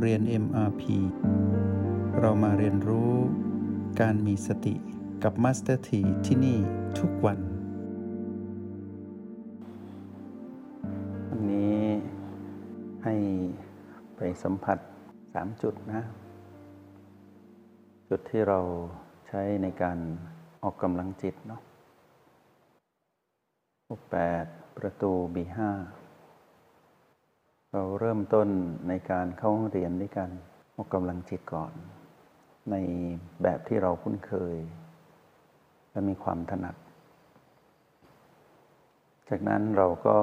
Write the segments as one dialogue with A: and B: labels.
A: เรียน MRP เรามาเรียนรู้การมีสติกับ Master T ที่ที่นี่ทุกวัน วันนี้ให้ไปสัมผัส 3 จุดนะ จุดที่เราใช้ในการออกกำลังจิตเนาะแปดประตู B5 เราเริ่มต้นในการเข้าห้องเรียนด้วยกันออกกำลังจิตก่อน ในแบบที่เราคุ้นเคย และมีความถนัด จากนั้นเราก็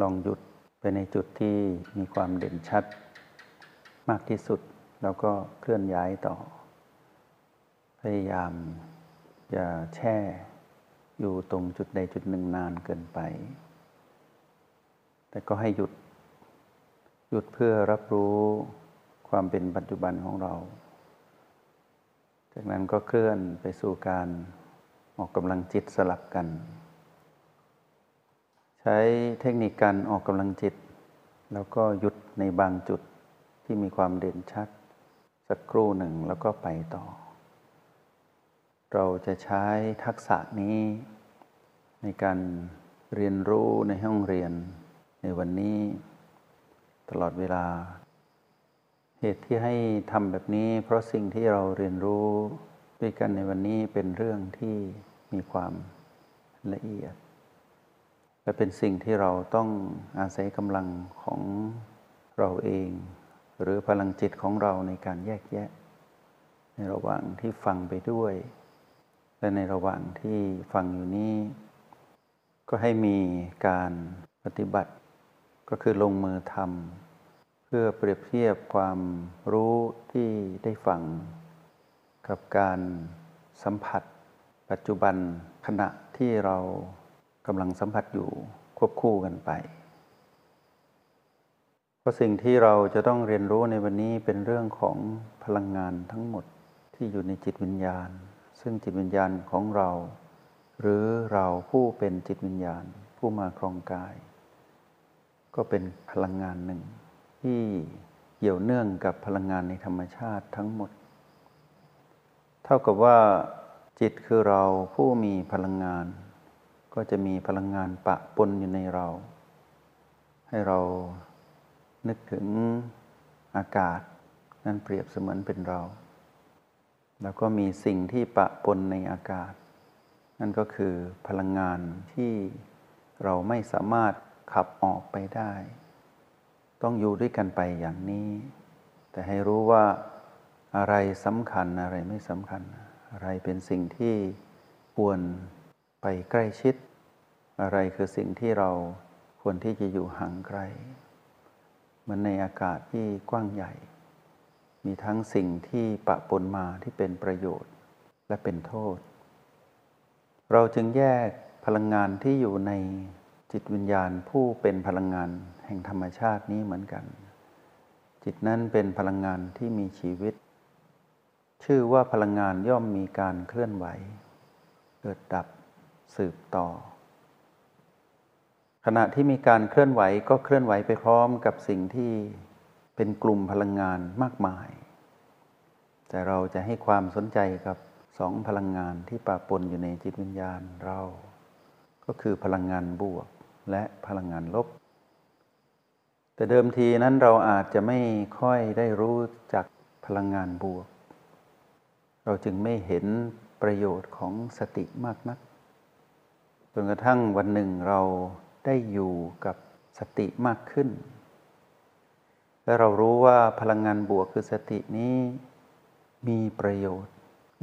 A: ลองหยุดไปในจุดที่มีความเด่นชัด มากที่สุด แล้วก็เคลื่อนย้ายต่อ พยายาม อย่าแช่ อยู่ตรงจุดใดจุดหนึ่งนานเกินไป แต่ก็ให้หยุด หยุดเพื่อรับรู้ความเป็นปัจจุบันของเรา จากนั้นก็เคลื่อนไปสู่การออกกำลังจิตสลับกัน ใช้เทคนิคการออกกำลังจิต แล้วก็หยุดในบางจุดที่มีความเด่นชัด สักครู่หนึ่งแล้วก็ไปต่อ เราจะใช้ทักษะนี้ ในการเรียนรู้ในห้องเรียนในวันนี้ ตลอดเวลา เหตุที่ให้ทำแบบนี้ เพราะสิ่งที่เราเรียนรู้ด้วยกันในวันนี้เป็นเรื่องที่มีความละเอียด และเป็นสิ่งที่เราต้องอาศัยกำลังของเราเอง หรือพลังจิตของเราในการแยกแยะ ในระหว่างที่ฟังไปด้วย และในระหว่างที่ฟังอยู่นี้ ก็ให้มีการปฏิบัติ ก็คือลงมือทำเพื่อเปรียบเทียบความรู้ที่ได้ฟัง กับการสัมผัส ปัจจุบันขณะที่เรากำลังสัมผัสอยู่ควบคู่กันไปเพราะสิ่งที่เราจะต้องเรียนรู้ในวันนี้เป็นเรื่องของพลังงานทั้งหมดที่อยู่ในจิตวิญญาณ ซึ่งจิตวิญญาณของเรา หรือเราผู้เป็นจิตวิญญาณผู้มาครองกาย ก็เป็นพลังงานหนึ่ง ที่เกี่ยวเนื่องกับพลังงานในธรรมชาติทั้งหมด เท่ากับว่า จิตคือเราผู้มีพลังงาน ก็จะมีพลังงานปะปนอยู่ในเรา ให้เรานึกถึงอากาศ นั่นเปรียบเสมือนเป็นเรา แล้วก็มีสิ่งที่ปะปนในอากาศ นั่นก็คือพลังงานที่เราไม่สามารถ ขับออกไปได้ ต้องอยู่ด้วยกันไปอย่างนี้ แต่ให้รู้ว่าอะไรสำคัญอะไรไม่สำคัญ อะไรเป็นสิ่งที่ควรไปใกล้ชิด อะไรคือสิ่งที่เราควรที่จะอยู่ห่างไกล เหมือนในอากาศที่กว้างใหญ่ มีทั้งสิ่งที่ปะปนมาที่เป็นประโยชน์และเป็นโทษ เราจึงแยกพลังงานที่อยู่ใน จิตวิญญาณผู้เป็นพลังงานแห่งธรรมชาตินี้เหมือนกัน จิตนั้นเป็นพลังงานที่มีชีวิต ชื่อว่าพลังงานย่อมมีการเคลื่อนไหว เกิดดับสืบต่อ ขณะที่มีการเคลื่อนไหวก็เคลื่อนไหวไปพร้อมกับสิ่งที่เป็นกลุ่มพลังงานมากมาย แต่เราจะให้ความสนใจกับสองพลังงานที่ปะปนอยู่ในจิตวิญญาณเรา ก็คือพลังงานบวก และพลังงานลบ แต่เดิมทีนั้นเราอาจจะไม่ค่อยได้รู้จักพลังงานบวก เราจึงไม่เห็นประโยชน์ของสติมากนักจนกระทั่งวันหนึ่งเราได้อยู่กับสติมากขึ้น และเรารู้ว่าพลังงานบวกคือสตินี้มีประโยชน์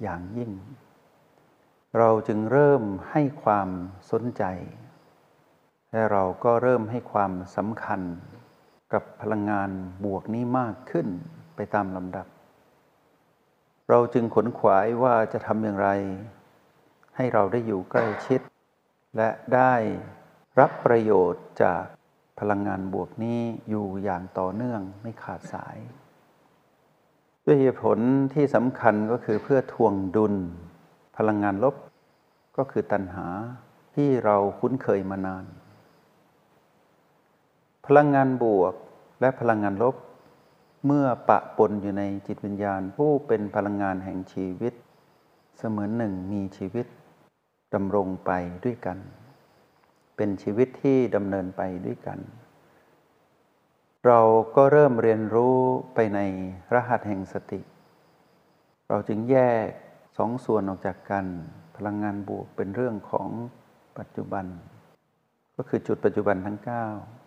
A: อย่างยิ่ง เราจึงเริ่มให้ความสนใจ และเราก็เริ่มให้ความสำคัญกับพลังงานบวกนี้มากขึ้นไปตามลำดับ เราจึงขนขวายว่าจะทำอย่างไร ให้เราได้อยู่ใกล้ชิด และได้รับประโยชน์จากพลังงานบวกนี้อยู่อย่างต่อเนื่องไม่ขาดสาย ด้วยเหตุผลที่สำคัญก็คือเพื่อทวงดุล พลังงานลบก็คือตัณหาที่เราคุ้นเคยมานาน พลังงานบวกและพลังงานลบ เมื่อปะปนอยู่ในจิตวิญญาณ ผู้เป็นพลังงานแห่งชีวิต เสมือนหนึ่งมีชีวิตดำรงไปด้วยกัน เป็นชีวิตที่ดำเนินไปด้วยกัน เราก็เริ่มเรียนรู้ไปในรหัสแห่งสติ เราจึงแยกสองส่วนออกจากกัน พลังงานบวกเป็นเรื่องของปัจจุบัน ก็คือจุดปัจจุบันทั้ง 9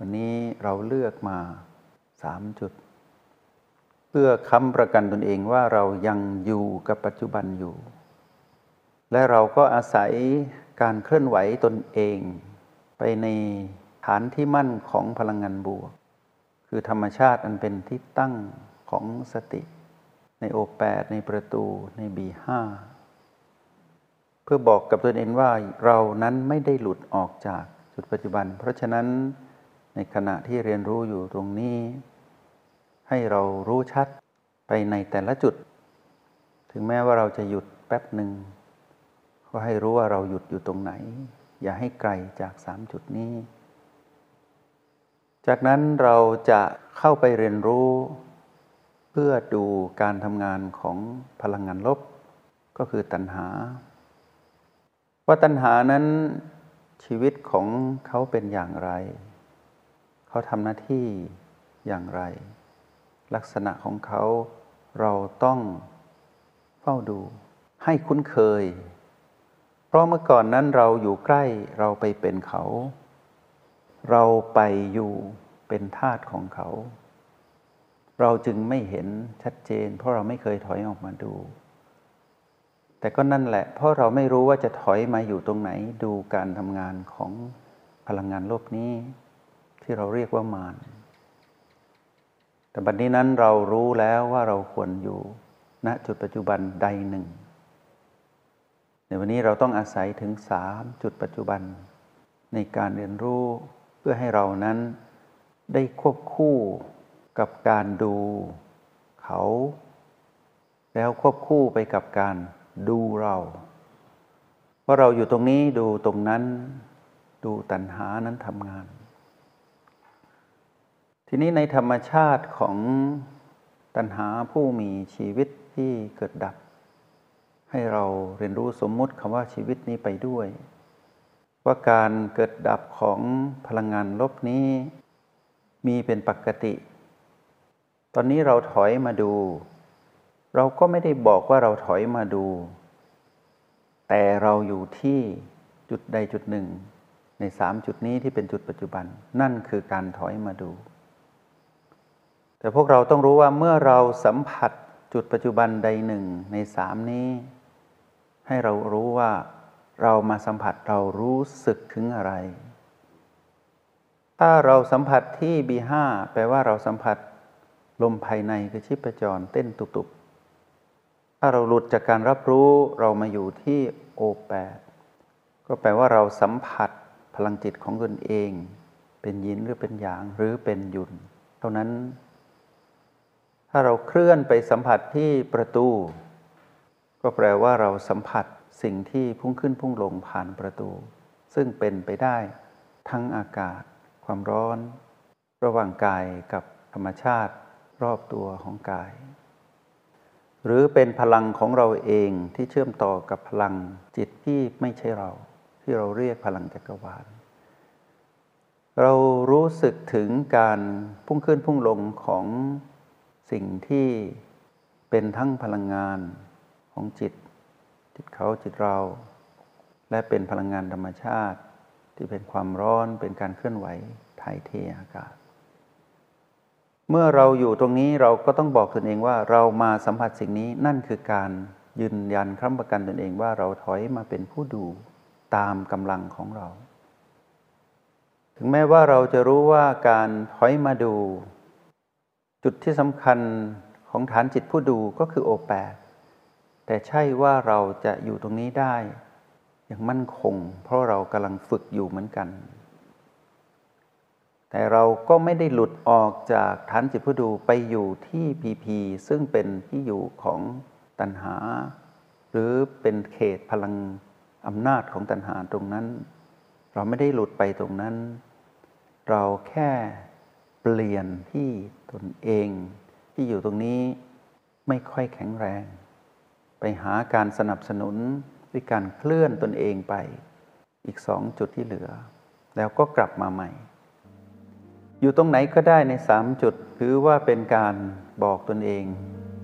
A: วันนี้เราเลือกมาสามจุด เพื่อค้ำประกันตนเองว่าเรายังอยู่กับปัจจุบันอยู่ และเราก็อาศัยการเคลื่อนไหวตนเอง ไปในฐานที่มั่นของพลังงานบวก คือธรรมชาติอันเป็นที่ตั้งของสติ ในโอแปดในประตูในบีห้าเพื่อบอกกับตนเองว่าเรานั้นไม่ได้หลุดออกจากจุดปัจจุบัน เพราะฉะนั้น ในขณะที่เรียนรู้อยู่ตรงนี้ ให้เรารู้ชัดไปในแต่ละจุด ถึงแม้ว่าเราจะหยุดแป๊บหนึ่งก็ให้รู้ว่าเราหยุดอยู่ตรงไหน อย่าให้ไกลจากสามจุดนี้ จากนั้นเราจะเข้าไปเรียนรู้ เพื่อดูการทำงานของพลังงานลบ ก็คือตัณหา ว่าตัณหานั้นชีวิตของเขาเป็นอย่างไร เขาทำหน้าที่อย่างไร ลักษณะของเขาเราต้องเฝ้าดู ให้คุ้นเคย เพราะเมื่อก่อนนั้นเราอยู่ใกล้เราไปเป็นเขา เราไปอยู่เป็นทาสของเขา เราจึงไม่เห็นชัดเจน เพราะเราไม่เคยถอยออกมาดู แต่ก็นั่นแหละ เพราะเราไม่รู้ว่าจะถอยมาอยู่ตรงไหนดูการทำงานของพลังงานโลกนี้ ที่เราเรียกว่ามารแต่บัดนี้นั้นเรารู้แล้วว่าเราควรอยู่ณจุดปัจจุบันใดหนึ่ง ในวันนี้เราต้องอาศัยถึงสามจุดปัจจุบัน ในการเรียนรู้เพื่อให้เรานั้นได้ควบคู่กับการดูเขา แล้วควบคู่ไปกับการดูเราว่าเราอยู่ตรงนี้ดูตรงนั้น ดูตัณหานั้นทำงาน ทีนี้ในธรรมชาติของตัณหาผู้มีชีวิตที่เกิดดับ ให้เราเรียนรู้สมมุติคำว่าชีวิตนี้ไปด้วย ว่าการเกิดดับของพลังงานลบนี้ มีเป็นปกติ ตอนนี้เราถอยมาดู เราก็ไม่ได้บอกว่าเราถอยมาดู แต่เราอยู่ที่จุดใดจุดหนึ่ง ในสามจุดนี้ที่เป็นจุดปัจจุบัน นั่นคือการถอยมาดู แต่พวกเราต้องรู้ว่าเมื่อเราสัมผัสจุดปัจจุบันใดหนึ่งในสามนี้ ให้เรารู้ว่าเรามาสัมผัสเรารู้สึกถึงอะไร ถ้าเราสัมผัสที่ B5 แปลว่าเราสัมผัสลมภายในคือชีพจรเต้นตุบๆ ถ้าเราหลุดจากการรับรู้เรามาอยู่ที่ O8 ก็แปลว่าเราสัมผัสพลังจิตของตนเอง เป็นยินหรือเป็นหยางหรือเป็นยุนเท่านั้น ถ้าเราเคลื่อนไปสัมผัสที่ประตู ก็แปลว่าเราสัมผัสสิ่งที่พุ่งขึ้นพุ่งลงผ่านประตู ซึ่งเป็นไปได้ทั้งอากาศ ความร้อน ระหว่างกายกับธรรมชาติรอบตัวของกาย หรือเป็นพลังของเราเองที่เชื่อมต่อกับพลังจิตที่ไม่ใช่เรา ที่เราเรียกพลังจักรวาล เรารู้สึกถึงการพุ่งขึ้นพุ่งลงของ สิ่งที่เป็นทั้งพลังงานของจิต จิตเขาจิตเรา และเป็นพลังงานธรรมชาติ ที่เป็นความร้อนเป็นการเคลื่อนไหวถ่ายเทอากาศ เมื่อเราอยู่ตรงนี้เราก็ต้องบอกตนเองว่าเรามาสัมผัสสิ่งนี้นั่นคือการยืนยันคำประกันตนเองว่าเราถอยมาเป็นผู้ดูตามกำลังของเรา ถึงแม้ว่าเราจะรู้ว่าการถอยมาดู จุดที่สำคัญของฐานจิตผู้ดูก็คือโอแปดแต่ใช่ว่าเราจะอยู่ตรงนี้ได้ อย่างมั่นคง เพราะเรากำลังฝึกอยู่เหมือนกัน แต่เราก็ไม่ได้หลุดออกจากฐานจิตผู้ดูไปอยู่ที่พีพีซึ่งเป็นที่อยู่ของตัณหา หรือเป็นเขตพลังอำนาจของตัณหาตรงนั้น เราไม่ได้หลุดไปตรงนั้น เราแค่ ลี่ยนที่ตนเอง ที่อยู่ตรงนี้ไม่ค่อยแข็งแรง ไปหาการสนับสนุนด้วยการเคลื่อนตนเองไป อีกสองจุดที่เหลือ แล้วก็กลับมาใหม่ อยู่ตรงไหนก็ได้ในสามจุดถือว่าเป็นการบอกตนเอง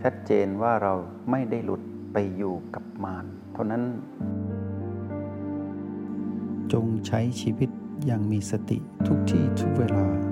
A: ชัดเจนว่าเราไม่ได้หลุดไปอยู่กับมารเท่านั้น จงใช้ชีวิตอย่างมีสติทุกที่ทุกเวลา